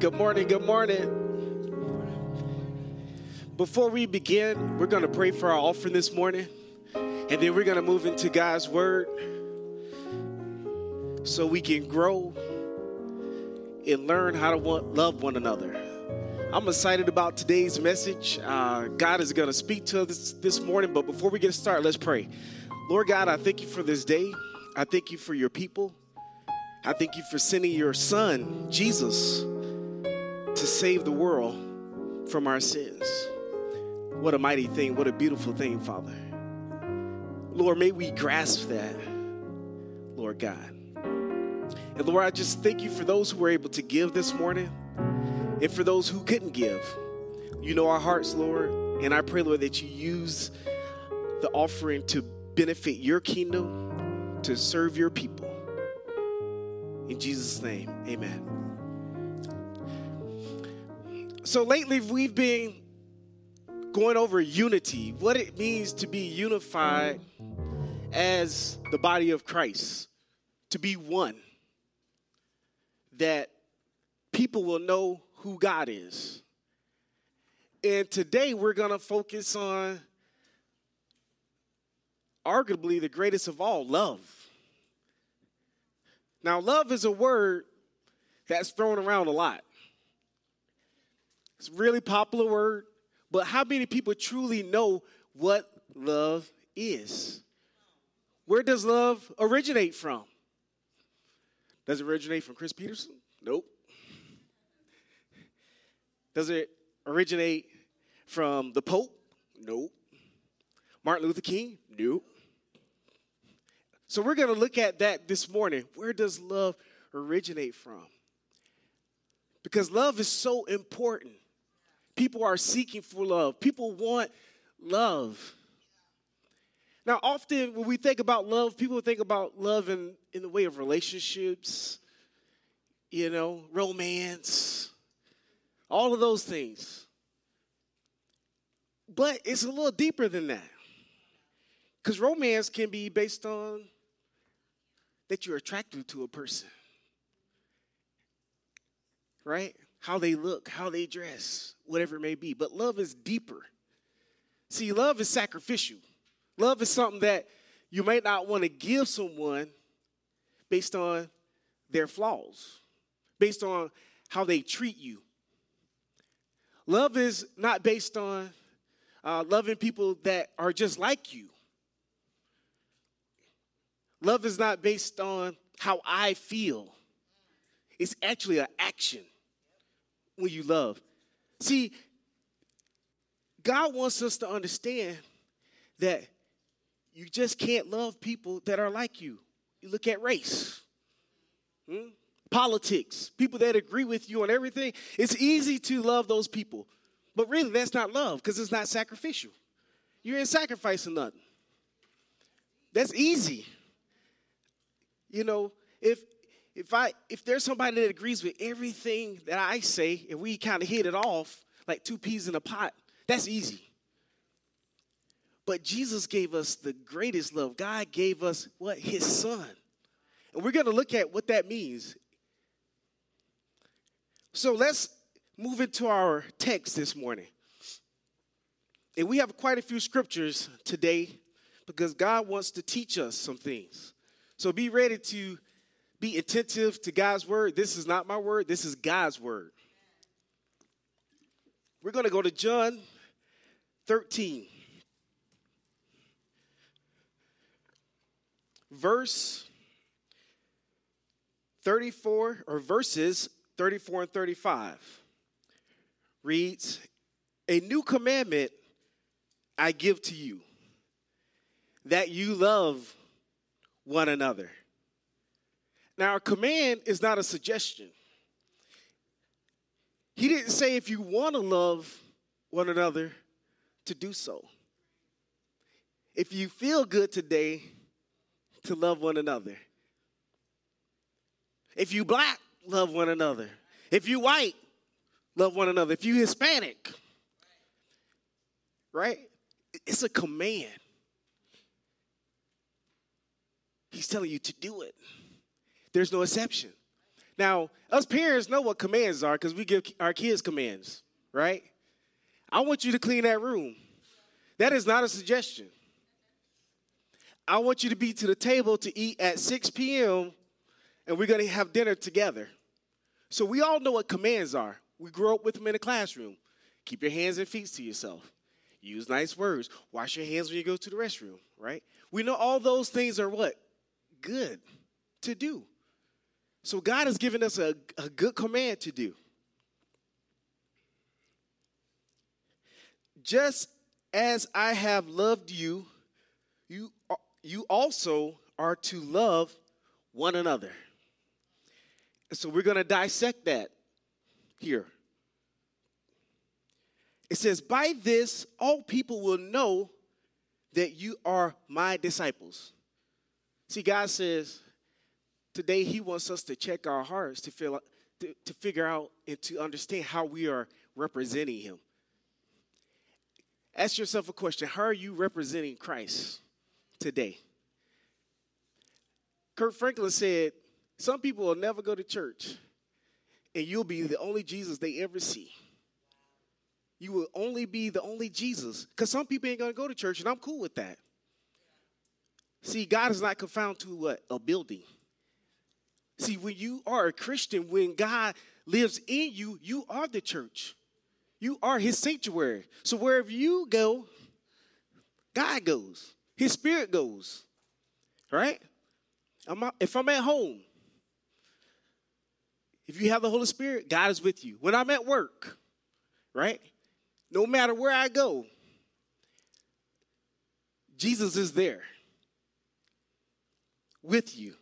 Good morning, good morning. Before we begin, we're going to pray for our offering this morning, and then we're going to move into God's Word so we can grow and learn how to want, love one another. I'm excited about today's message. Uh, God is going to speak to us this morning, but before we get started, let's pray. Lord God, I thank you for this day. I thank you for your people. I thank you for sending your son, Jesus, to save the world from our sins. What a mighty thing. What a beautiful thing, Father. Lord, may we grasp that, Lord God. And Lord, I just thank you for those who were able to give this morning and for those who couldn't give. You know our hearts, Lord. And I pray, Lord, that you use the offering to benefit your kingdom, to serve your people. In Jesus' name, amen. So lately, we've been going over unity, what it means to be unified as the body of Christ, to be one, that people will know who God is. And today, we're going to focus on arguably the greatest of all love. Now, love is a word that's thrown around a lot. It's really popular word, but how many people truly know what love is? Where does love originate from? Does it originate from Chris Peterson? Nope. Does it originate from the Pope? Nope. Martin Luther King? Nope. So we're going to look at that this morning. Where does love originate from? Because love is so important. People are seeking for love, people want love. Now, often when we think about love, people think about love in, in the way of relationships, you know, romance, all of those things. But it's a little deeper than that. Because romance can be based on that you're attracted to a person, right? How they look, how they dress, whatever it may be. But love is deeper. See, love is sacrificial. Love is something that you may not want to give someone based on their flaws, based on how they treat you. Love is not based on uh, loving people that are just like you. Love is not based on how I feel. It's actually an action when you love. See, God wants us to understand that you just can't love people that are like you. You look at race, hmm? politics, people that agree with you on everything. It's easy to love those people, but really that's not love because it's not sacrificial. You ain't sacrificing nothing. That's easy. You know, if if I if there's somebody that agrees with everything that I say and we kind of hit it off like two peas in a pot, that's easy. But Jesus gave us the greatest love. God gave us what? His son. And we're going to look at what that means. So let's move into our text this morning. And we have quite a few scriptures today because God wants to teach us some things. So be ready to be attentive to God's word. This is not my word, this is God's word. We're going to go to John 13. Verse 34, or verses 34 and 35 reads, A new commandment I give to you, that you love one another. Now, a command is not a suggestion. He didn't say if you want to love one another to do so. If you feel good today, to love one another. If you black, love one another. If you white, love one another. If you Hispanic, right? It's a command. He's telling you to do it. There's no exception. Now, us parents know what commands are because we give our kids commands, right? I want you to clean that room. That is not a suggestion. I want you to be to the table to eat at 6 p.m. and we're going to have dinner together. So we all know what commands are. We grew up with them in the classroom. Keep your hands and feet to yourself. Use nice words. Wash your hands when you go to the restroom, right? We know all those things are what? Good to do. So God has given us a, a good command to do. Just as I have loved you, you, you also are to love one another. So we're going to dissect that here. It says, By this, all people will know that you are my disciples. See, God says today He wants us to check our hearts to, feel, to, to figure out and to understand how we are representing Him. Ask yourself a question How are you representing Christ today? Kirk Franklin said, Some people will never go to church, and you'll be the only Jesus they ever see. You will only be the only Jesus. Because some people ain't going to go to church, and I'm cool with that. See, God is not confounded to what? A building. See, when you are a Christian, when God lives in you, you are the church. You are his sanctuary. So wherever you go, God goes. His spirit goes. Right? I'm, if I'm at home, if you have the Holy Spirit, God is with you. When I'm at work, right? No matter where I go, Jesus is there with you.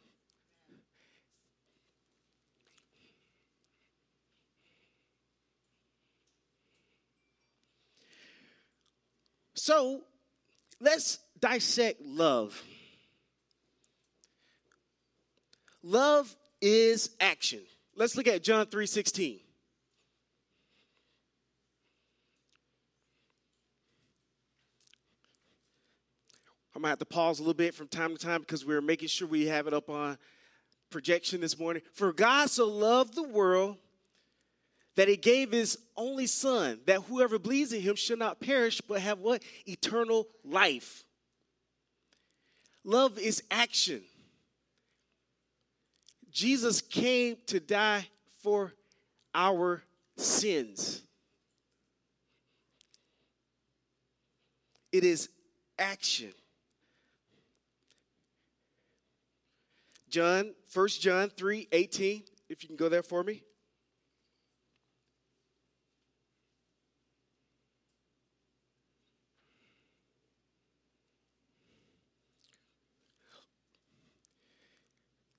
So let's dissect love. Love is action. Let's look at John 3 16. I'm gonna have to pause a little bit from time to time because we're making sure we have it up on projection this morning. For God so loved the world that he gave his only son, that whoever believes in him should not perish, but have what? Eternal life. Love is action. Jesus came to die for our sins. It is action. John, 1 John 3 18, if you can go there for me.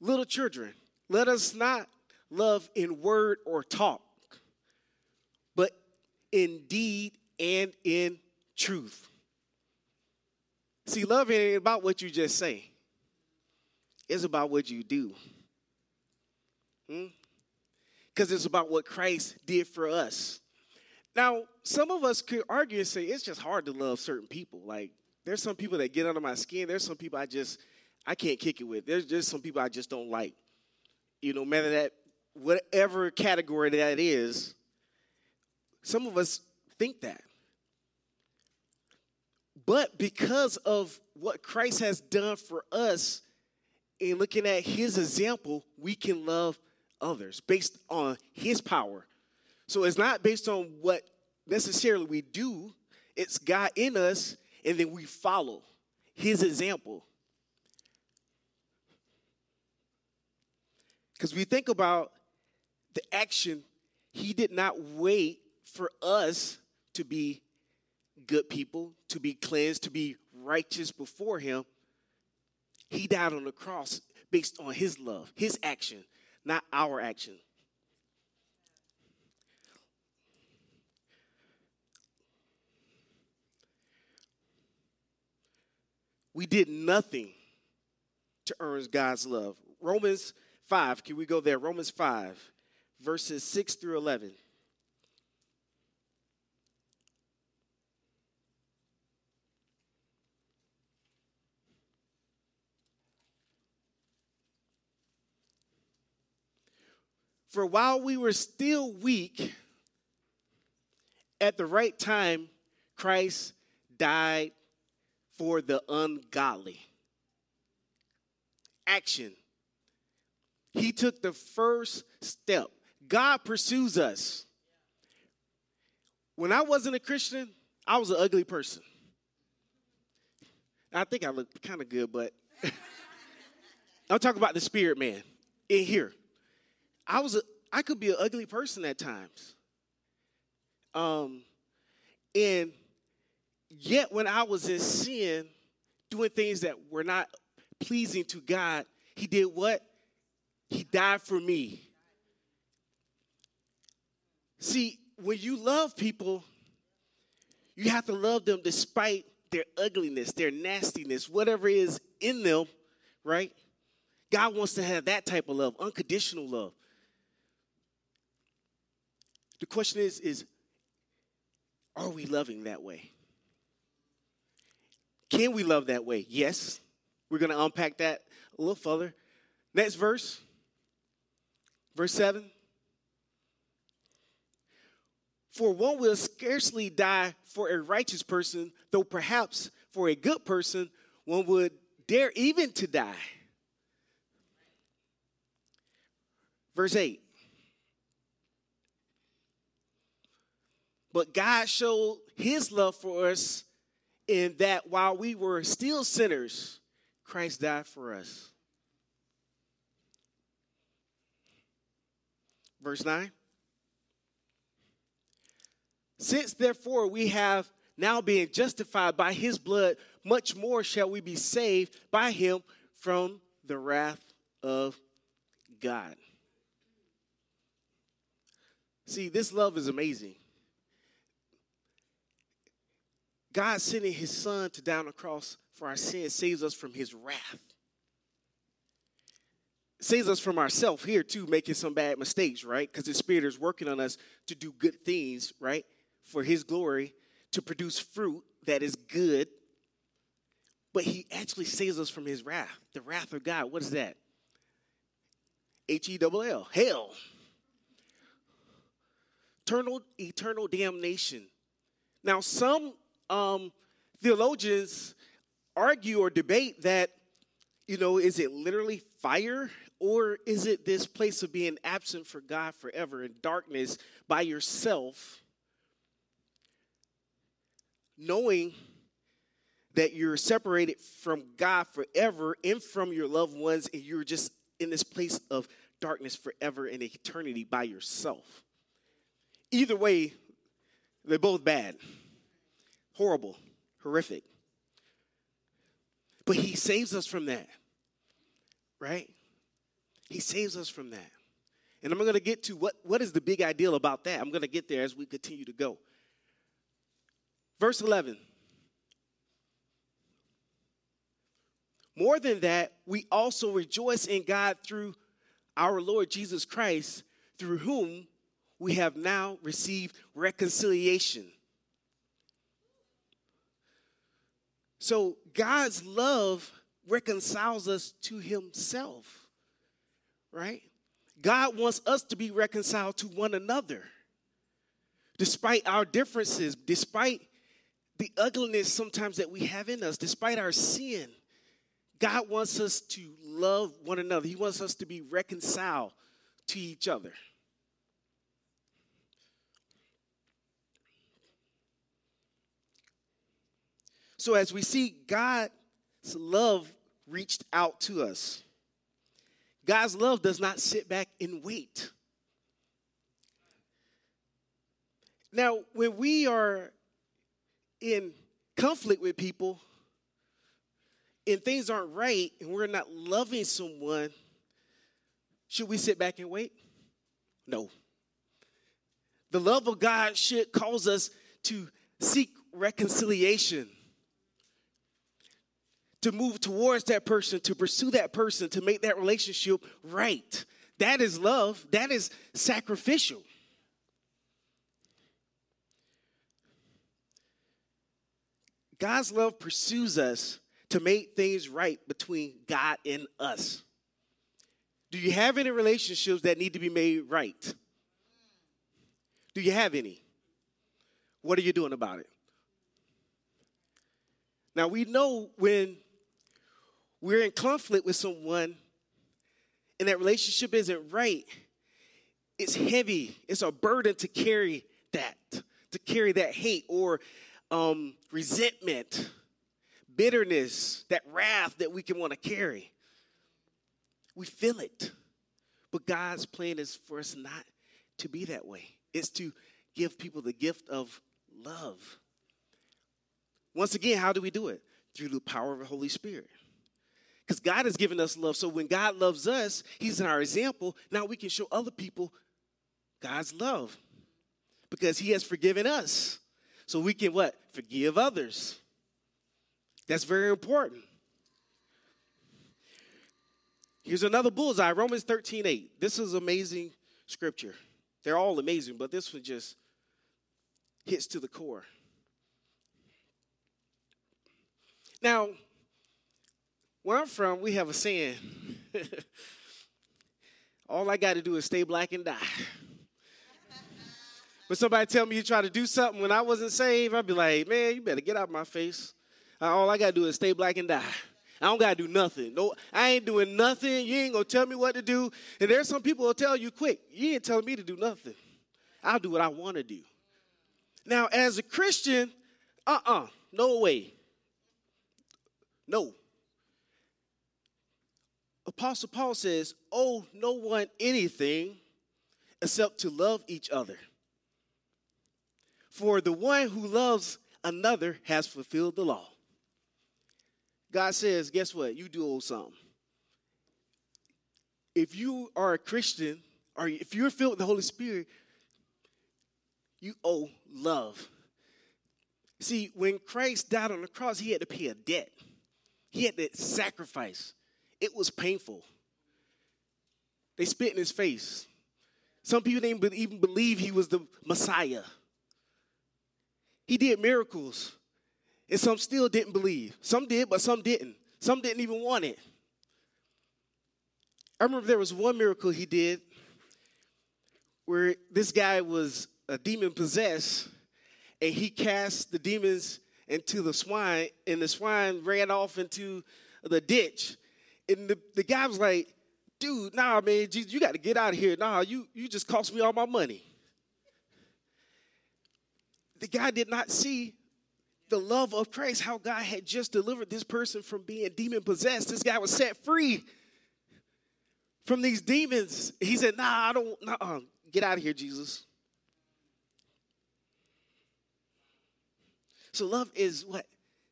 Little children, let us not love in word or talk, but in deed and in truth. See, love ain't about what you just say. It's about what you do. Because hmm? it's about what Christ did for us. Now, some of us could argue and say it's just hard to love certain people. Like, there's some people that get under my skin. There's some people I just I can't kick it with. There's just some people I just don't like. You know, matter that whatever category that is, some of us think that. But because of what Christ has done for us, in looking at his example, we can love others based on his power. So it's not based on what necessarily we do, it's God in us, and then we follow his example. Because we think about the action, he did not wait for us to be good people, to be cleansed, to be righteous before him. He died on the cross based on his love, his action, not our action. We did nothing to earn God's love. Romans 5. Can we go there? Romans 5, verses 6 through 11. For while we were still weak, at the right time, Christ died for the ungodly. Action. He took the first step. God pursues us. When I wasn't a Christian, I was an ugly person. I think I look kind of good, but I'm talking about the spirit man in here. I was a, I could be an ugly person at times. Um, and yet when I was in sin, doing things that were not pleasing to God, He did what? He died for me. See, when you love people, you have to love them despite their ugliness, their nastiness, whatever is in them, right? God wants to have that type of love, unconditional love. The question is is are we loving that way? Can we love that way? Yes. We're going to unpack that a little further. Next verse. Verse 7. For one will scarcely die for a righteous person, though perhaps for a good person one would dare even to die. Verse 8. But God showed his love for us in that while we were still sinners, Christ died for us. Verse 9. Since therefore we have now been justified by his blood, much more shall we be saved by him from the wrath of God. See, this love is amazing. God sending his son to down the cross for our sins saves us from his wrath. Saves us from ourselves here too, making some bad mistakes, right? Because the Spirit is working on us to do good things, right? For his glory, to produce fruit that is good. But he actually saves us from his wrath. The wrath of God. What is that? H E L L. Hell. Eternal, eternal damnation. Now, some um, theologians argue or debate that, you know, is it literally fire or is it this place of being absent for God forever in darkness by yourself, knowing that you're separated from God forever and from your loved ones, and you're just in this place of darkness forever in eternity by yourself? Either way, they're both bad horrible, horrific. But he saves us from that, right? He saves us from that. And I'm going to get to what, what is the big ideal about that. I'm going to get there as we continue to go. Verse 11. More than that, we also rejoice in God through our Lord Jesus Christ, through whom we have now received reconciliation So God's love reconciles us to himself, right? God wants us to be reconciled to one another. Despite our differences, despite the ugliness sometimes that we have in us, despite our sin, God wants us to love one another. He wants us to be reconciled to each other. So as we see God's love reached out to us, God's love does not sit back and wait. Now, when we are in conflict with people and things aren't right and we're not loving someone, should we sit back and wait? No. The love of God should cause us to seek reconciliation to move towards that person, to pursue that person, to make that relationship right. That is love. That is sacrificial. God's love pursues us to make things right between God and us. Do you have any relationships that need to be made right? Do you have any? What are you doing about it? Now, we know when we're in conflict with someone and that relationship isn't right, it's heavy. It's a burden to carry that, to carry that hate or um, resentment, bitterness, that wrath that we can want to carry. We feel it. But God's plan is for us not to be that way. It's to give people the gift of love. Once again, how do we do it? Through the power of the Holy Spirit. Because God has given us love. So when God loves us, He's in our example. Now we can show other people God's love. Because He has forgiven us. So we can what? Forgive others. That's very important. Here's another bullseye Romans 13 8. This is amazing scripture. They're all amazing, but this one just hits to the core. Now, where I'm from, we have a saying all I got to do is stay black and die. But somebody tell me you try to do something when I wasn't saved, I'd be like, man, you better get out of my face. All I got to do is stay black and die. I don't gotta do nothing. No, I ain't doing nothing. You ain't gonna tell me what to do. And there's some people will tell you quick, you ain't telling me to do nothing. I'll do what I want to do. Now, as a Christian, uh-uh, no way. No. Apostle Paul says, Owe no one anything except to love each other. For the one who loves another has fulfilled the law. God says, guess what? You do owe something. If you are a Christian, or if you're filled with the Holy Spirit, you owe love. See, when Christ died on the cross, he had to pay a debt. He had to sacrifice. It was painful. They spit in his face. Some people didn't even believe he was the Messiah. He did miracles. And some still didn't believe. Some did, but some didn't. Some didn't even want it. I remember there was one miracle he did where this guy was a demon possessed and he cast the demons into the swine and the swine ran off into the ditch. And the, the guy was like, dude, nah, man, Jesus, you got to get out of here. Nah, you, you just cost me all my money. The guy did not see the love of Christ, how God had just delivered this person from being demon possessed. This guy was set free from these demons. He said, Nah, I don't, nah, get out of here, Jesus. So, love is what?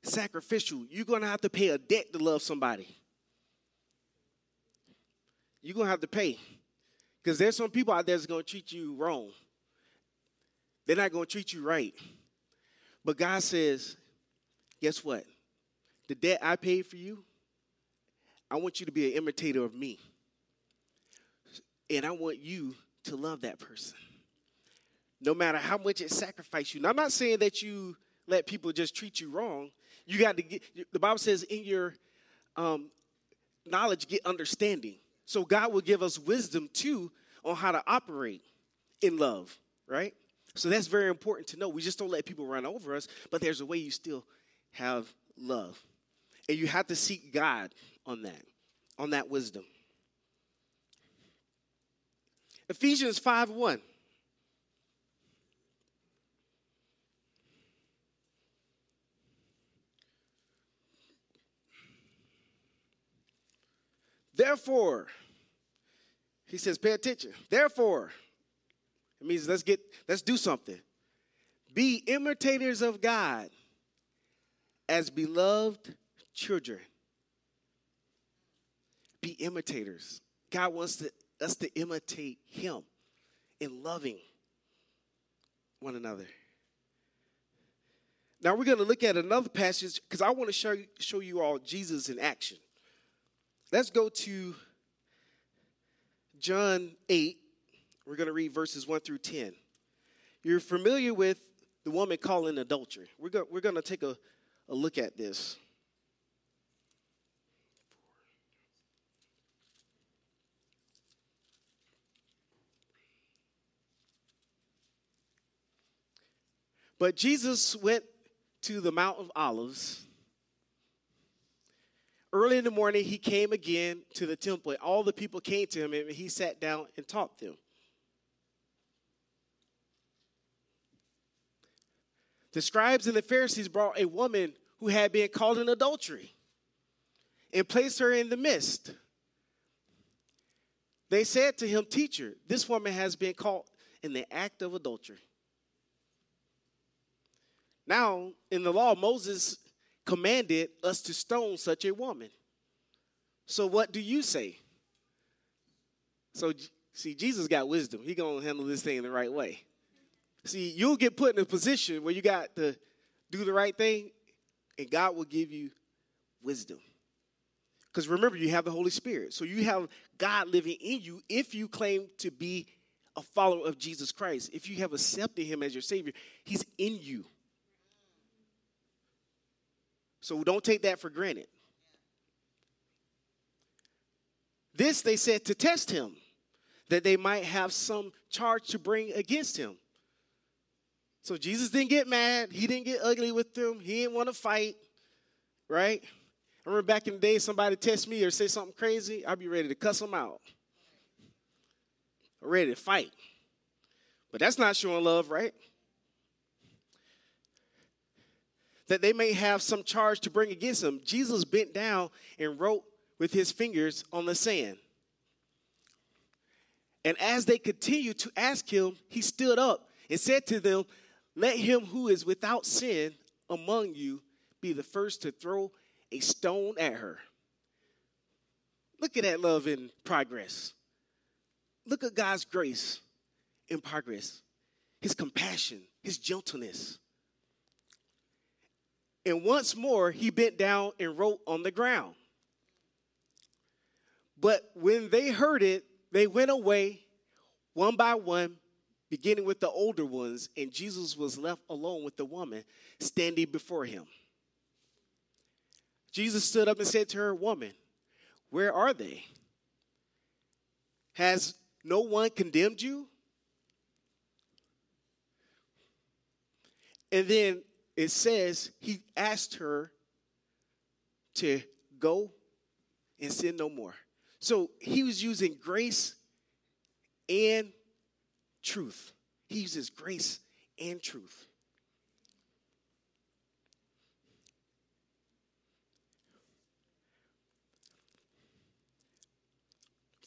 Sacrificial. You're going to have to pay a debt to love somebody. You're going to have to pay. Because there's some people out there that's going to treat you wrong, they're not going to treat you right. But God says, guess what? The debt I paid for you, I want you to be an imitator of me. And I want you to love that person. No matter how much it sacrificed you. Now, I'm not saying that you let people just treat you wrong. You got to get, the Bible says, in your um, knowledge, get understanding. So God will give us wisdom too on how to operate in love, right? So that's very important to know. We just don't let people run over us, but there's a way you still have love. And you have to seek God on that, on that wisdom. Ephesians 5 1. Therefore, he says, pay attention. Therefore, it means let's get let's do something. Be imitators of God as beloved children. Be imitators. God wants to, us to imitate him in loving one another. Now we're going to look at another passage because I want to show, show you all Jesus in action. Let's go to John 8. We're going to read verses 1 through 10. You're familiar with the woman calling adultery. We're going we're going to take a, a look at this. But Jesus went to the Mount of Olives Early in the morning, he came again to the temple. All the people came to him, and he sat down and taught them. The scribes and the Pharisees brought a woman who had been caught in adultery and placed her in the midst. They said to him, Teacher, this woman has been caught in the act of adultery. Now, in the law, Moses commanded us to stone such a woman. So, what do you say? So, see, Jesus got wisdom. He gonna handle this thing the right way. See, you'll get put in a position where you got to do the right thing, and God will give you wisdom. Because remember, you have the Holy Spirit. So you have God living in you if you claim to be a follower of Jesus Christ. If you have accepted Him as your Savior, He's in you. So don't take that for granted. This they said to test him, that they might have some charge to bring against him. So Jesus didn't get mad. He didn't get ugly with them. He didn't want to fight, right? I remember back in the day, somebody test me or say something crazy, I'd be ready to cuss them out. Ready to fight. But that's not showing love, right? That they may have some charge to bring against them. Jesus bent down and wrote with his fingers on the sand. And as they continued to ask him, he stood up and said to them, let him who is without sin among you be the first to throw a stone at her. Look at that love in progress. Look at God's grace in progress, His compassion, His gentleness. And once more, he bent down and wrote on the ground. But when they heard it, they went away one by one, beginning with the older ones, and Jesus was left alone with the woman standing before him. Jesus stood up and said to her, Woman, where are they? Has no one condemned you? And then it says he asked her to go and sin no more. So he was using grace and truth. He uses grace and truth.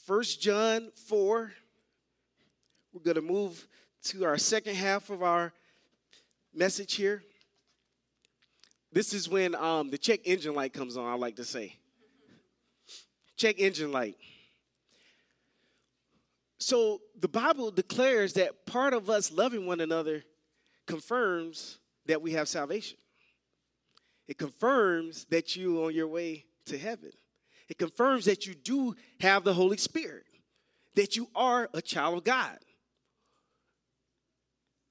First John 4, we're going to move to our second half of our message here. This is when um, the check engine light comes on, I like to say. Check engine light. So the Bible declares that part of us loving one another confirms that we have salvation. It confirms that you're on your way to heaven. It confirms that you do have the Holy Spirit, that you are a child of God.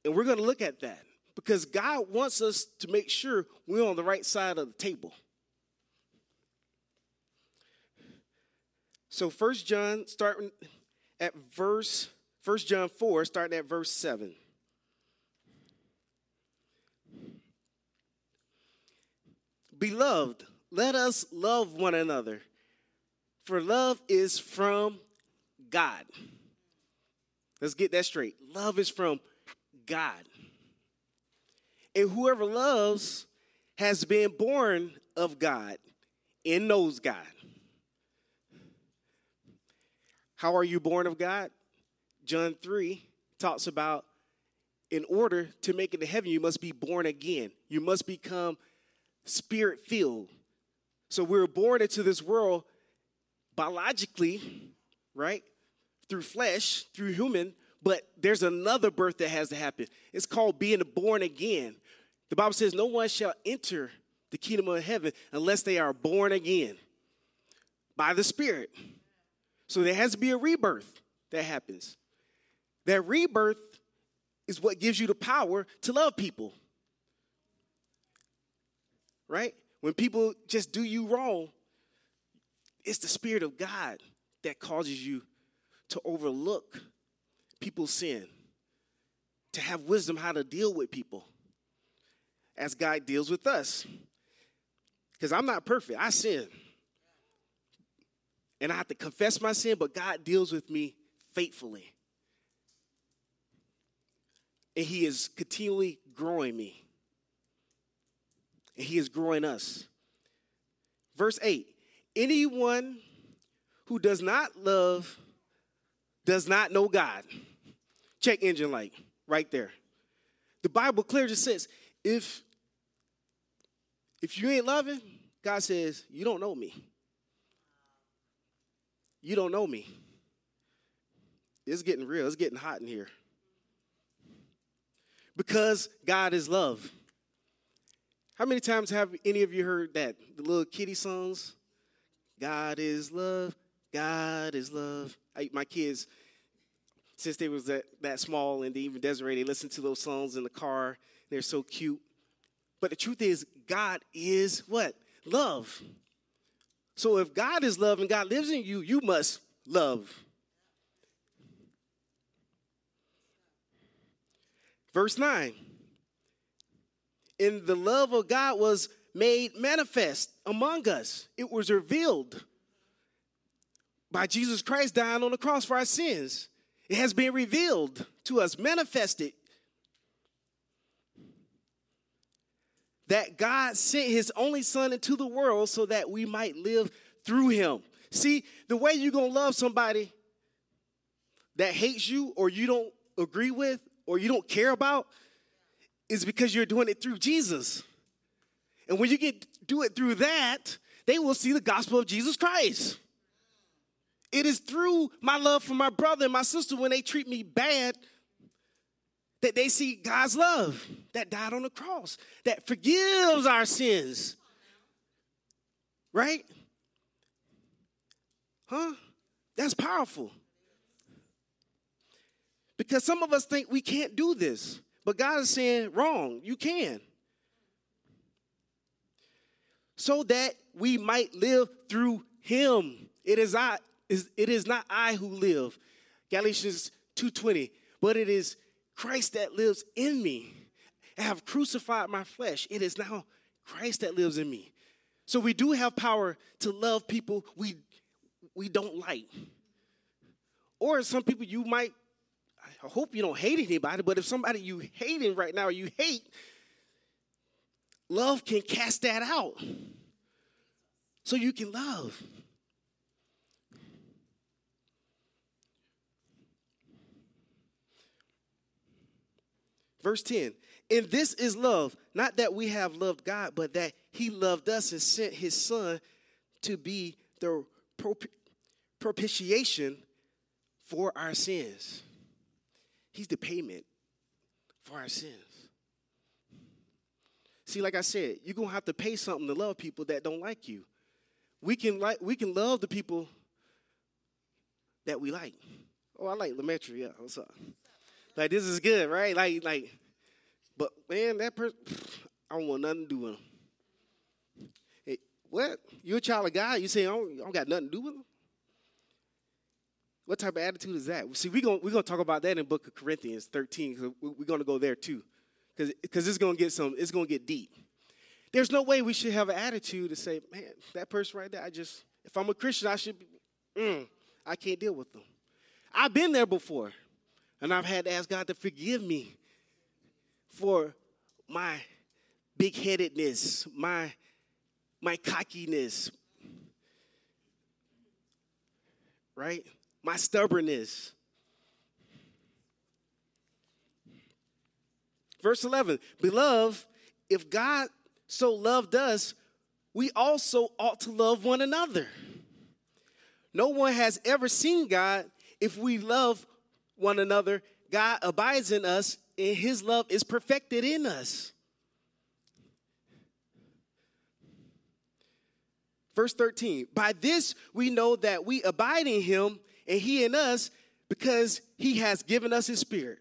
And we're going to look at that because God wants us to make sure we're on the right side of the table. So First John, starting at verse, First John 4, starting at verse 7. Beloved, let us love one another, for love is from God. Let's get that straight. Love is from God. And whoever loves has been born of God and knows God. How are you born of God? John 3 talks about in order to make it to heaven, you must be born again. You must become spirit filled. So we're born into this world biologically, right? Through flesh, through human, but there's another birth that has to happen. It's called being born again. The Bible says, No one shall enter the kingdom of heaven unless they are born again by the Spirit. So there has to be a rebirth that happens. That rebirth is what gives you the power to love people. Right? When people just do you wrong, it's the Spirit of God that causes you to overlook people's sin, to have wisdom how to deal with people. As God deals with us. Because I'm not perfect, I sin. And I have to confess my sin, but God deals with me faithfully. And He is continually growing me. And He is growing us. Verse 8 Anyone who does not love does not know God. Check engine light right there. The Bible clearly says if if you ain't loving, God says, you don't know me. You don't know me. It's getting real. It's getting hot in here. Because God is love. How many times have any of you heard that? The little kitty songs? God is love. God is love. I, my kids, since they was that, that small and even Desiree, they listen to those songs in the car. They're so cute. But the truth is, God is what? Love. So if God is love and God lives in you, you must love. Verse 9. And the love of God was made manifest among us. It was revealed by Jesus Christ dying on the cross for our sins. It has been revealed to us, manifested. That God sent his only son into the world so that we might live through him. See, the way you're going to love somebody that hates you or you don't agree with or you don't care about is because you're doing it through Jesus. And when you get do it through that, they will see the gospel of Jesus Christ. It is through my love for my brother and my sister when they treat me bad that they see God's love that died on the cross, that forgives our sins. Right? Huh? That's powerful. Because some of us think we can't do this, but God is saying, wrong, you can. So that we might live through Him. It is I, it is not I who live. Galatians 2:20, but it is Christ that lives in me. I have crucified my flesh. It is now Christ that lives in me. So we do have power to love people we we don't like. Or some people you might I hope you don't hate anybody, but if somebody you hating right now, you hate, love can cast that out. So you can love. Verse 10 And this is love, not that we have loved God, but that He loved us and sent His Son to be the propitiation for our sins. He's the payment for our sins. See, like I said, you're gonna have to pay something to love people that don't like you. We can like we can love the people that we like. Oh, I like. Yeah, what's up? Like this is good, right? Like, like, but man, that person, I don't want nothing to do with him. Hey, what? You're a child of God. You say I don't, I don't got nothing to do with him? What type of attitude is that? See, we're going we're gonna talk about that in book of Corinthians 13, we're going to go there too. Because it's going to get some, it's going to get deep. There's no way we should have an attitude to say, man, that person right there, I just, if I'm a Christian, I should be, mm, I can't deal with them. I've been there before. And I've had to ask God to forgive me for my big headedness, my, my cockiness, right? My stubbornness. Verse 11 Beloved, if God so loved us, we also ought to love one another. No one has ever seen God. If we love one another, God abides in us, and his love is perfected in us. Verse 13, by this we know that we abide in him and he in us because he has given us his spirit.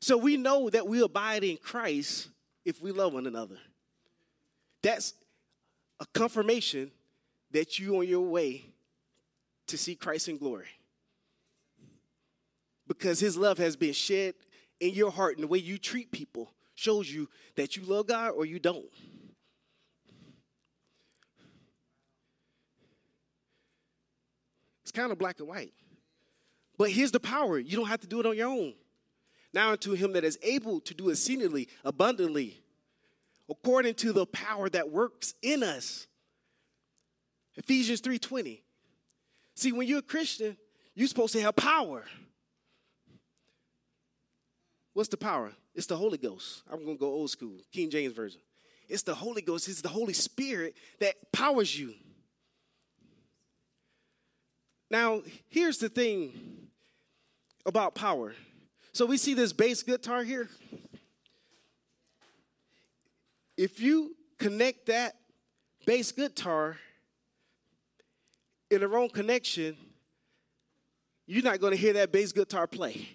So we know that we abide in Christ if we love one another. That's a confirmation that you on your way to see Christ in glory. Because his love has been shed in your heart and the way you treat people shows you that you love God or you don't. It's kind of black and white. But here's the power you don't have to do it on your own. Now, unto him that is able to do it exceedingly abundantly, according to the power that works in us. Ephesians 3:20. See, when you're a Christian, you're supposed to have power. What's the power? It's the Holy Ghost. I'm going to go old school, King James Version. It's the Holy Ghost, it's the Holy Spirit that powers you. Now, here's the thing about power. So we see this bass guitar here. If you connect that bass guitar in the wrong connection, you're not going to hear that bass guitar play.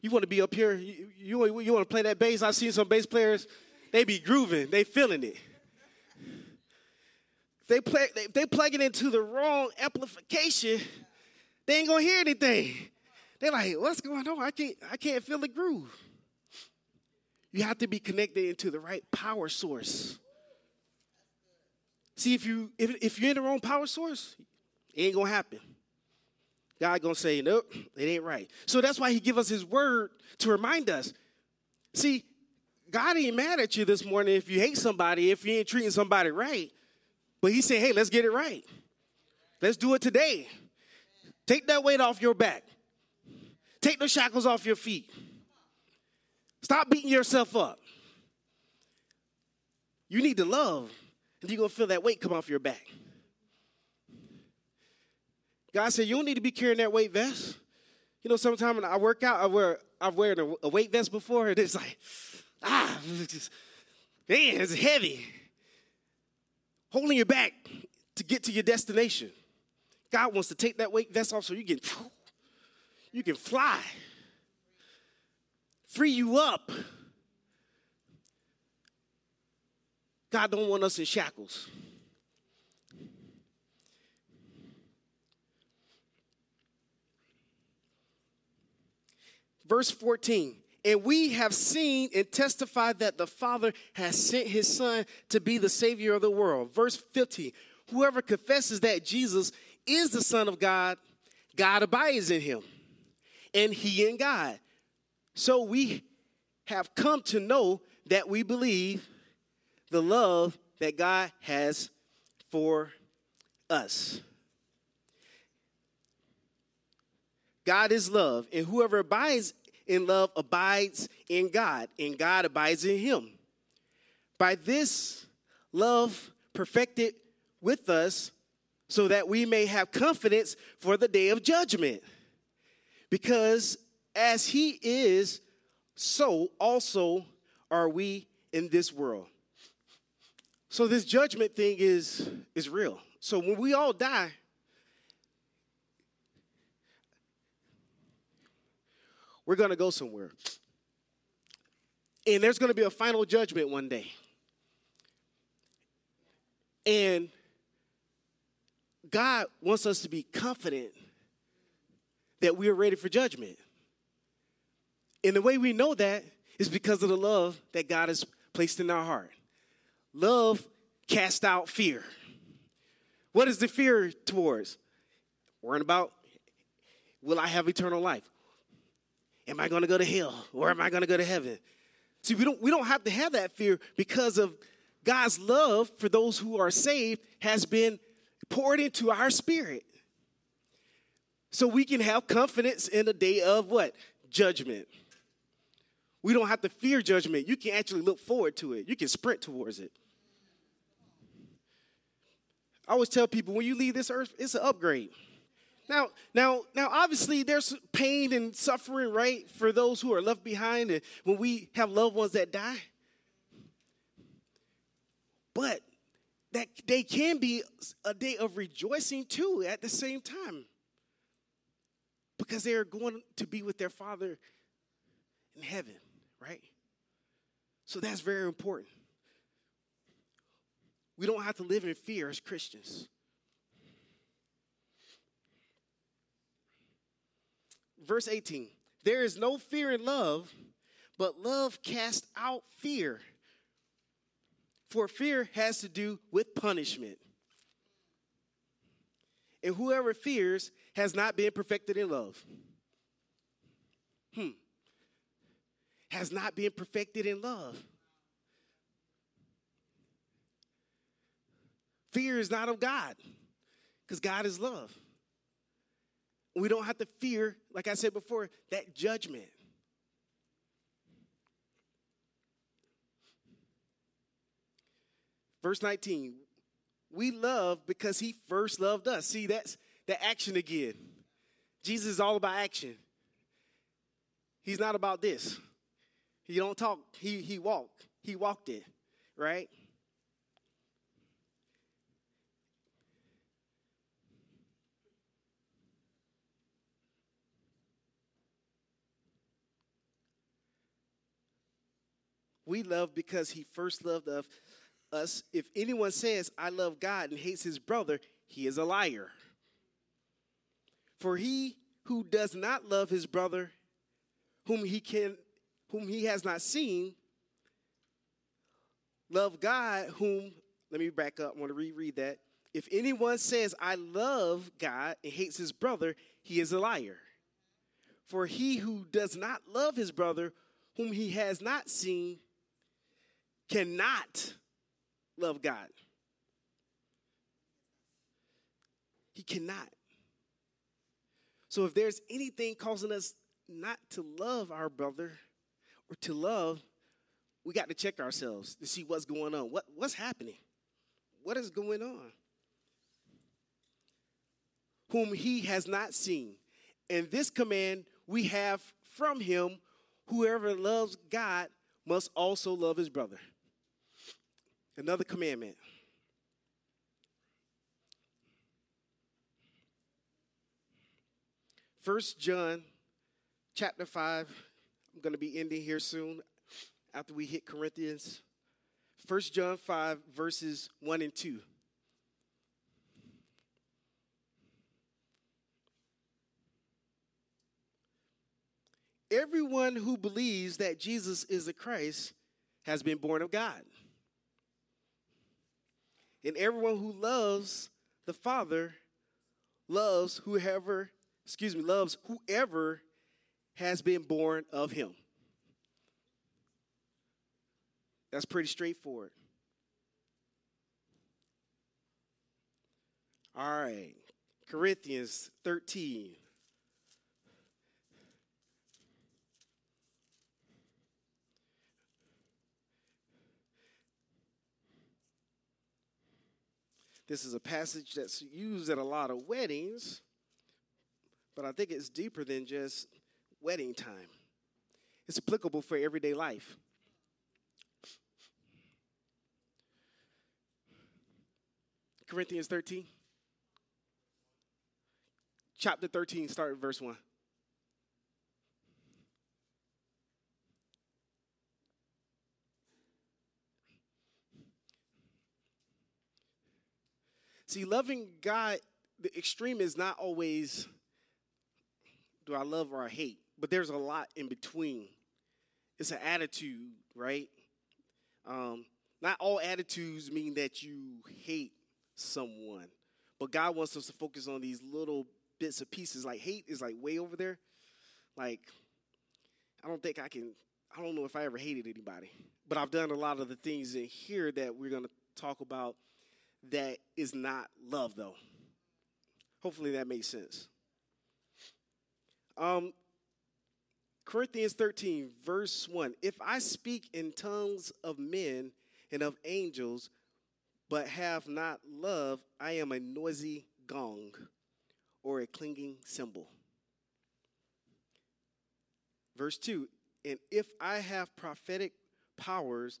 You want to be up here, you, you, you want to play that bass. I've seen some bass players, they be grooving, they feeling it. They play, they, they plug it into the wrong amplification, they ain't gonna hear anything. They're like, what's going on? I can't, I can't feel the groove. You have to be connected into the right power source. See, if you if, if you're in the wrong power source, it ain't gonna happen. God gonna say, nope, it ain't right. So that's why He give us His word to remind us. See, God ain't mad at you this morning if you hate somebody, if you ain't treating somebody right. But He said, hey, let's get it right. Let's do it today. Take that weight off your back. Take the shackles off your feet. Stop beating yourself up. You need to love, you're gonna feel that weight come off your back. God said, You don't need to be carrying that weight vest. You know, sometimes when I work out, I wear I've worn a, weight vest before, and it's like, ah, it's just, man, it's heavy. Holding your back to get to your destination. God wants to take that weight vest off so you can you can fly. Free you up. God don't want us in shackles. Verse 14. And we have seen and testified that the Father has sent his Son to be the Savior of the world. Verse 15. Whoever confesses that Jesus is the Son of God, God abides in him, and he in God. So we have come to know that we believe the love that God has for us. God is love, and whoever abides in love abides in God, and God abides in him. By this love perfected with us, so that we may have confidence for the day of judgment. Because as he is, so also are we in this world. So this judgment thing is, is real. So when we all die, we're going to go somewhere. And there's going to be a final judgment one day. And God wants us to be confident that we are ready for judgment. And the way we know that is because of the love that God has placed in our heart. Love casts out fear. What is the fear towards? Worrying about will I have eternal life? Am I going to go to hell or am I going to go to heaven? See, we don't we don't have to have that fear because of God's love for those who are saved has been poured into our spirit. So we can have confidence in the day of what? Judgment. We don't have to fear judgment. You can actually look forward to it. You can sprint towards it. I always tell people when you leave this earth, it's an upgrade. Now, now, now, obviously, there's pain and suffering, right, for those who are left behind, and when we have loved ones that die. But that they can be a day of rejoicing too at the same time because they are going to be with their father in heaven, right? So that's very important. We don't have to live in fear as Christians. Verse 18 There is no fear in love, but love casts out fear. For fear has to do with punishment. And whoever fears has not been perfected in love. Hmm. Has not been perfected in love. Fear is not of God because God is love. We don't have to fear, like I said before, that judgment. Verse 19, we love because he first loved us. See, that's the action again. Jesus is all about action. He's not about this. He don't talk, he he walked. He walked it, right? We love because he first loved us. If anyone says, I love God and hates his brother, he is a liar. For he who does not love his brother, whom he can whom he has not seen, love God whom let me back up. I want to reread that. If anyone says, I love God and hates his brother, he is a liar. For he who does not love his brother, whom he has not seen, cannot love God. He cannot. So if there's anything causing us not to love our brother or to love, we got to check ourselves to see what's going on. What, what's happening? What is going on? Whom he has not seen. And this command we have from him whoever loves God must also love his brother. Another commandment. First John chapter 5. I'm going to be ending here soon after we hit Corinthians. First John 5 verses 1 and 2. Everyone who believes that Jesus is the Christ has been born of God. And everyone who loves the Father loves whoever, excuse me, loves whoever has been born of him. That's pretty straightforward. All right, Corinthians 13. This is a passage that's used at a lot of weddings, but I think it's deeper than just wedding time. It's applicable for everyday life. Corinthians 13. Chapter 13, start at verse 1. See, loving God, the extreme is not always do I love or I hate, but there's a lot in between. It's an attitude, right? Um, not all attitudes mean that you hate someone, but God wants us to focus on these little bits of pieces. Like hate is like way over there. Like, I don't think I can, I don't know if I ever hated anybody, but I've done a lot of the things in here that we're going to talk about that is not love, though. Hopefully that makes sense. Um, Corinthians 13, verse 1 If I speak in tongues of men and of angels, but have not love, I am a noisy gong or a clanging cymbal. Verse 2 And if I have prophetic powers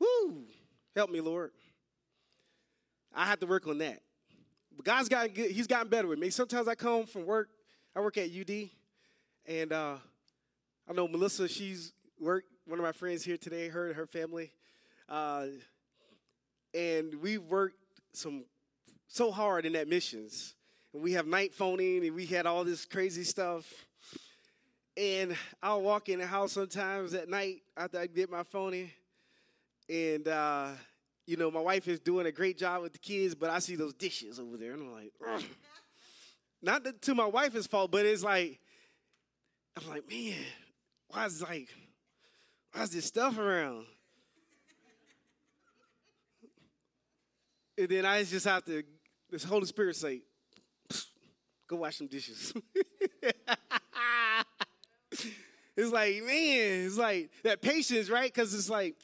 Woo. Help me, Lord. I have to work on that. But God's gotten good. He's gotten better with me. Sometimes I come from work. I work at UD, and uh, I know Melissa. She's worked. One of my friends here today. Her and her family, uh, and we worked some so hard in that missions. And we have night phoning, and we had all this crazy stuff. And I'll walk in the house sometimes at night after I get my phoning, and uh, you know, my wife is doing a great job with the kids, but I see those dishes over there, and I'm like, Ugh. not that to my wife's fault, but it's like, I'm like, man, why is like, why is this stuff around? And then I just have to, this Holy Spirit say, go wash some dishes. it's like, man, it's like that patience, right? Because it's like,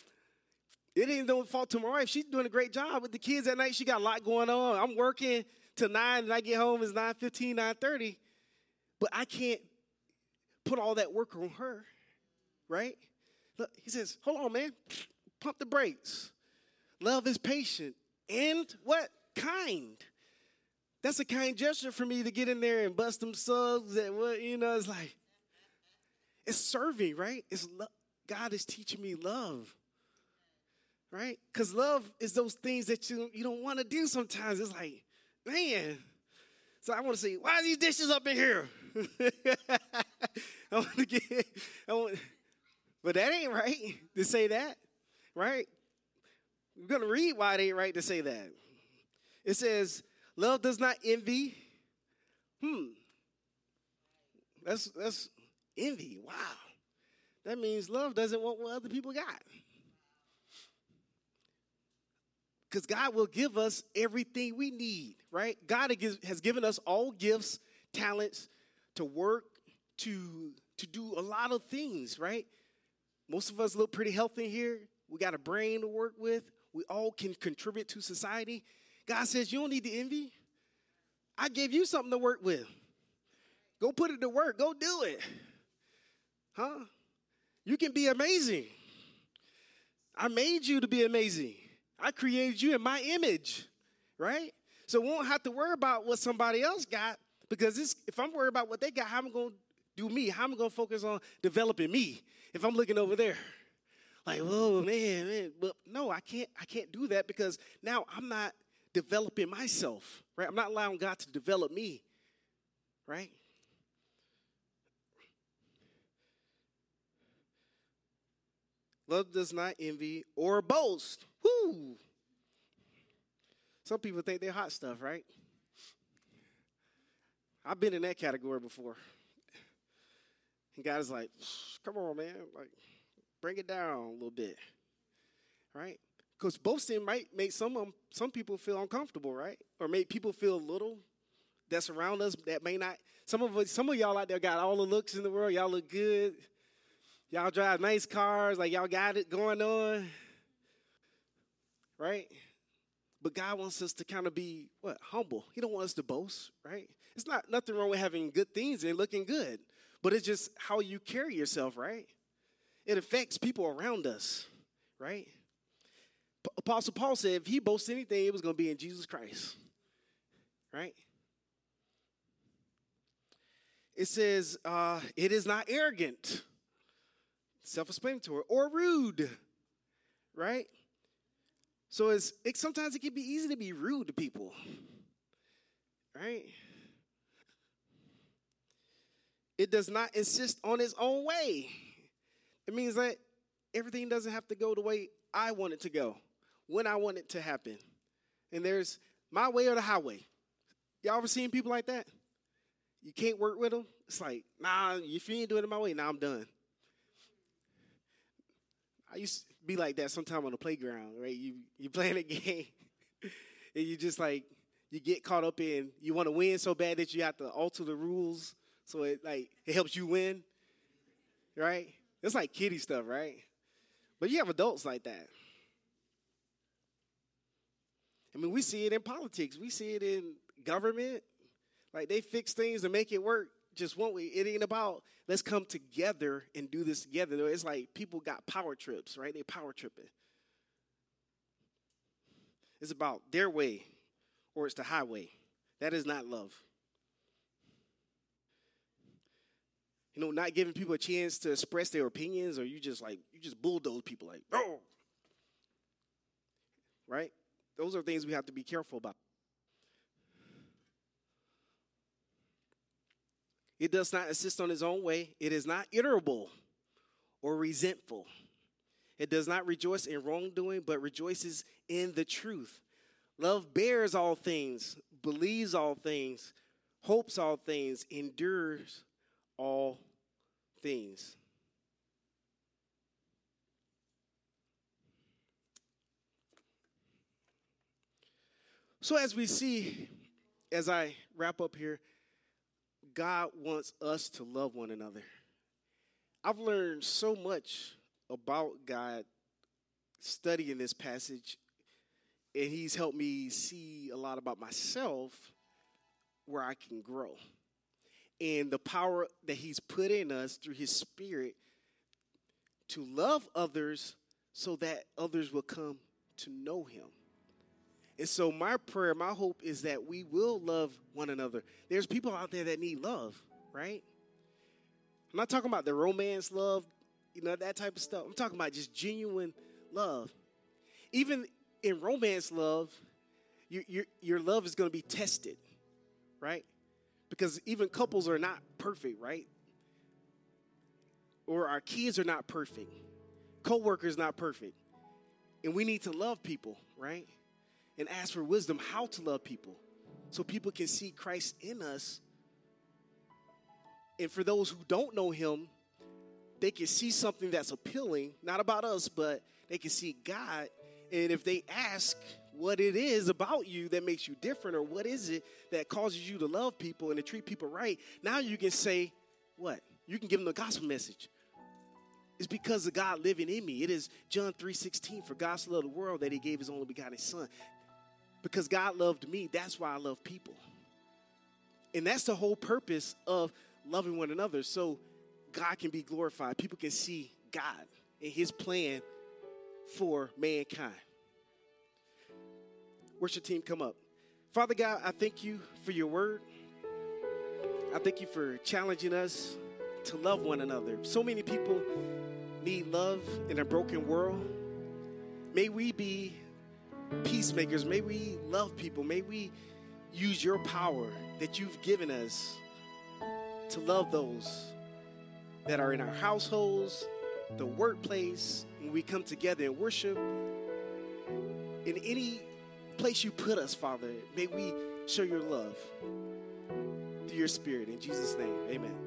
it ain't no fault to my wife. She's doing a great job with the kids at night. She got a lot going on. I'm working till 9 and I get home it's 9 15, 9 30. But I can't put all that work on her, right? Look, he says, hold on, man. Pump the brakes. Love is patient and what? Kind. That's a kind gesture for me to get in there and bust them subs that what you know, it's like it's serving, right? It's lo- God is teaching me love right? Because love is those things that you, you don't want to do sometimes. It's like, man. So I want to say, why are these dishes up in here? I want to get, I want, but that ain't right to say that, right? We're going to read why it ain't right to say that. It says, love does not envy. Hmm. That's, that's envy. Wow. That means love doesn't want what other people got. Because God will give us everything we need, right? God has given us all gifts, talents to work, to, to do a lot of things, right? Most of us look pretty healthy here. We got a brain to work with. We all can contribute to society. God says, You don't need to envy. I gave you something to work with. Go put it to work. Go do it. Huh? You can be amazing. I made you to be amazing. I created you in my image, right? So we won't have to worry about what somebody else got because if I'm worried about what they got, how am I going to do me? How am I going to focus on developing me if I'm looking over there? Like, oh man, man, but no, I can't. I can't do that because now I'm not developing myself, right? I'm not allowing God to develop me, right? Love does not envy or boast. Whoo! Some people think they're hot stuff, right? I've been in that category before. And God is like, come on, man. Like, bring it down a little bit. Right? Because boasting might make some some people feel uncomfortable, right? Or make people feel little that's around us that may not. Some of us, some of y'all out there got all the looks in the world. Y'all look good. Y'all drive nice cars, like y'all got it going on. Right? But God wants us to kind of be what? Humble. He don't want us to boast, right? It's not nothing wrong with having good things and looking good, but it's just how you carry yourself, right? It affects people around us, right? Apostle Paul said if he boasts anything, it was going to be in Jesus Christ, right? It says uh, it is not arrogant self explanatory, or rude, right? So it's, it, sometimes it can be easy to be rude to people, right? It does not insist on its own way. It means that everything doesn't have to go the way I want it to go, when I want it to happen. And there's my way or the highway. Y'all ever seen people like that? You can't work with them. It's like, nah, if you ain't doing it my way, now nah, I'm done. I used be like that sometime on the playground, right? You you playing a game and you just like you get caught up in you want to win so bad that you have to alter the rules so it like it helps you win. Right? It's like kiddie stuff, right? But you have adults like that. I mean, we see it in politics. We see it in government. Like they fix things to make it work just one way. It ain't about let's come together and do this together. It's like people got power trips, right? They power tripping. It's about their way or it's the highway. That is not love. You know, not giving people a chance to express their opinions, or you just like you just bulldoze people like, oh, right? Those are things we have to be careful about. It does not insist on its own way. It is not irritable or resentful. It does not rejoice in wrongdoing, but rejoices in the truth. Love bears all things, believes all things, hopes all things, endures all things. So, as we see, as I wrap up here, God wants us to love one another. I've learned so much about God studying this passage, and He's helped me see a lot about myself where I can grow. And the power that He's put in us through His Spirit to love others so that others will come to know Him. And so, my prayer, my hope is that we will love one another. There's people out there that need love, right? I'm not talking about the romance love, you know, that type of stuff. I'm talking about just genuine love. Even in romance love, your, your, your love is going to be tested, right? Because even couples are not perfect, right? Or our kids are not perfect. Co-workers not perfect. And we need to love people, right? And ask for wisdom how to love people so people can see Christ in us. And for those who don't know him, they can see something that's appealing, not about us, but they can see God. And if they ask what it is about you that makes you different, or what is it that causes you to love people and to treat people right, now you can say, What? You can give them the gospel message. It's because of God living in me. It is John 3:16, for God so loved the world that he gave his only begotten son. Because God loved me, that's why I love people. And that's the whole purpose of loving one another. So God can be glorified. People can see God and his plan for mankind. Worship team, come up. Father God, I thank you for your word. I thank you for challenging us to love one another. So many people need love in a broken world. May we be peacemakers. May we love people. May we use your power that you've given us to love those that are in our households, the workplace, when we come together and worship. In any place you put us, Father, may we show your love through your spirit. In Jesus' name, amen.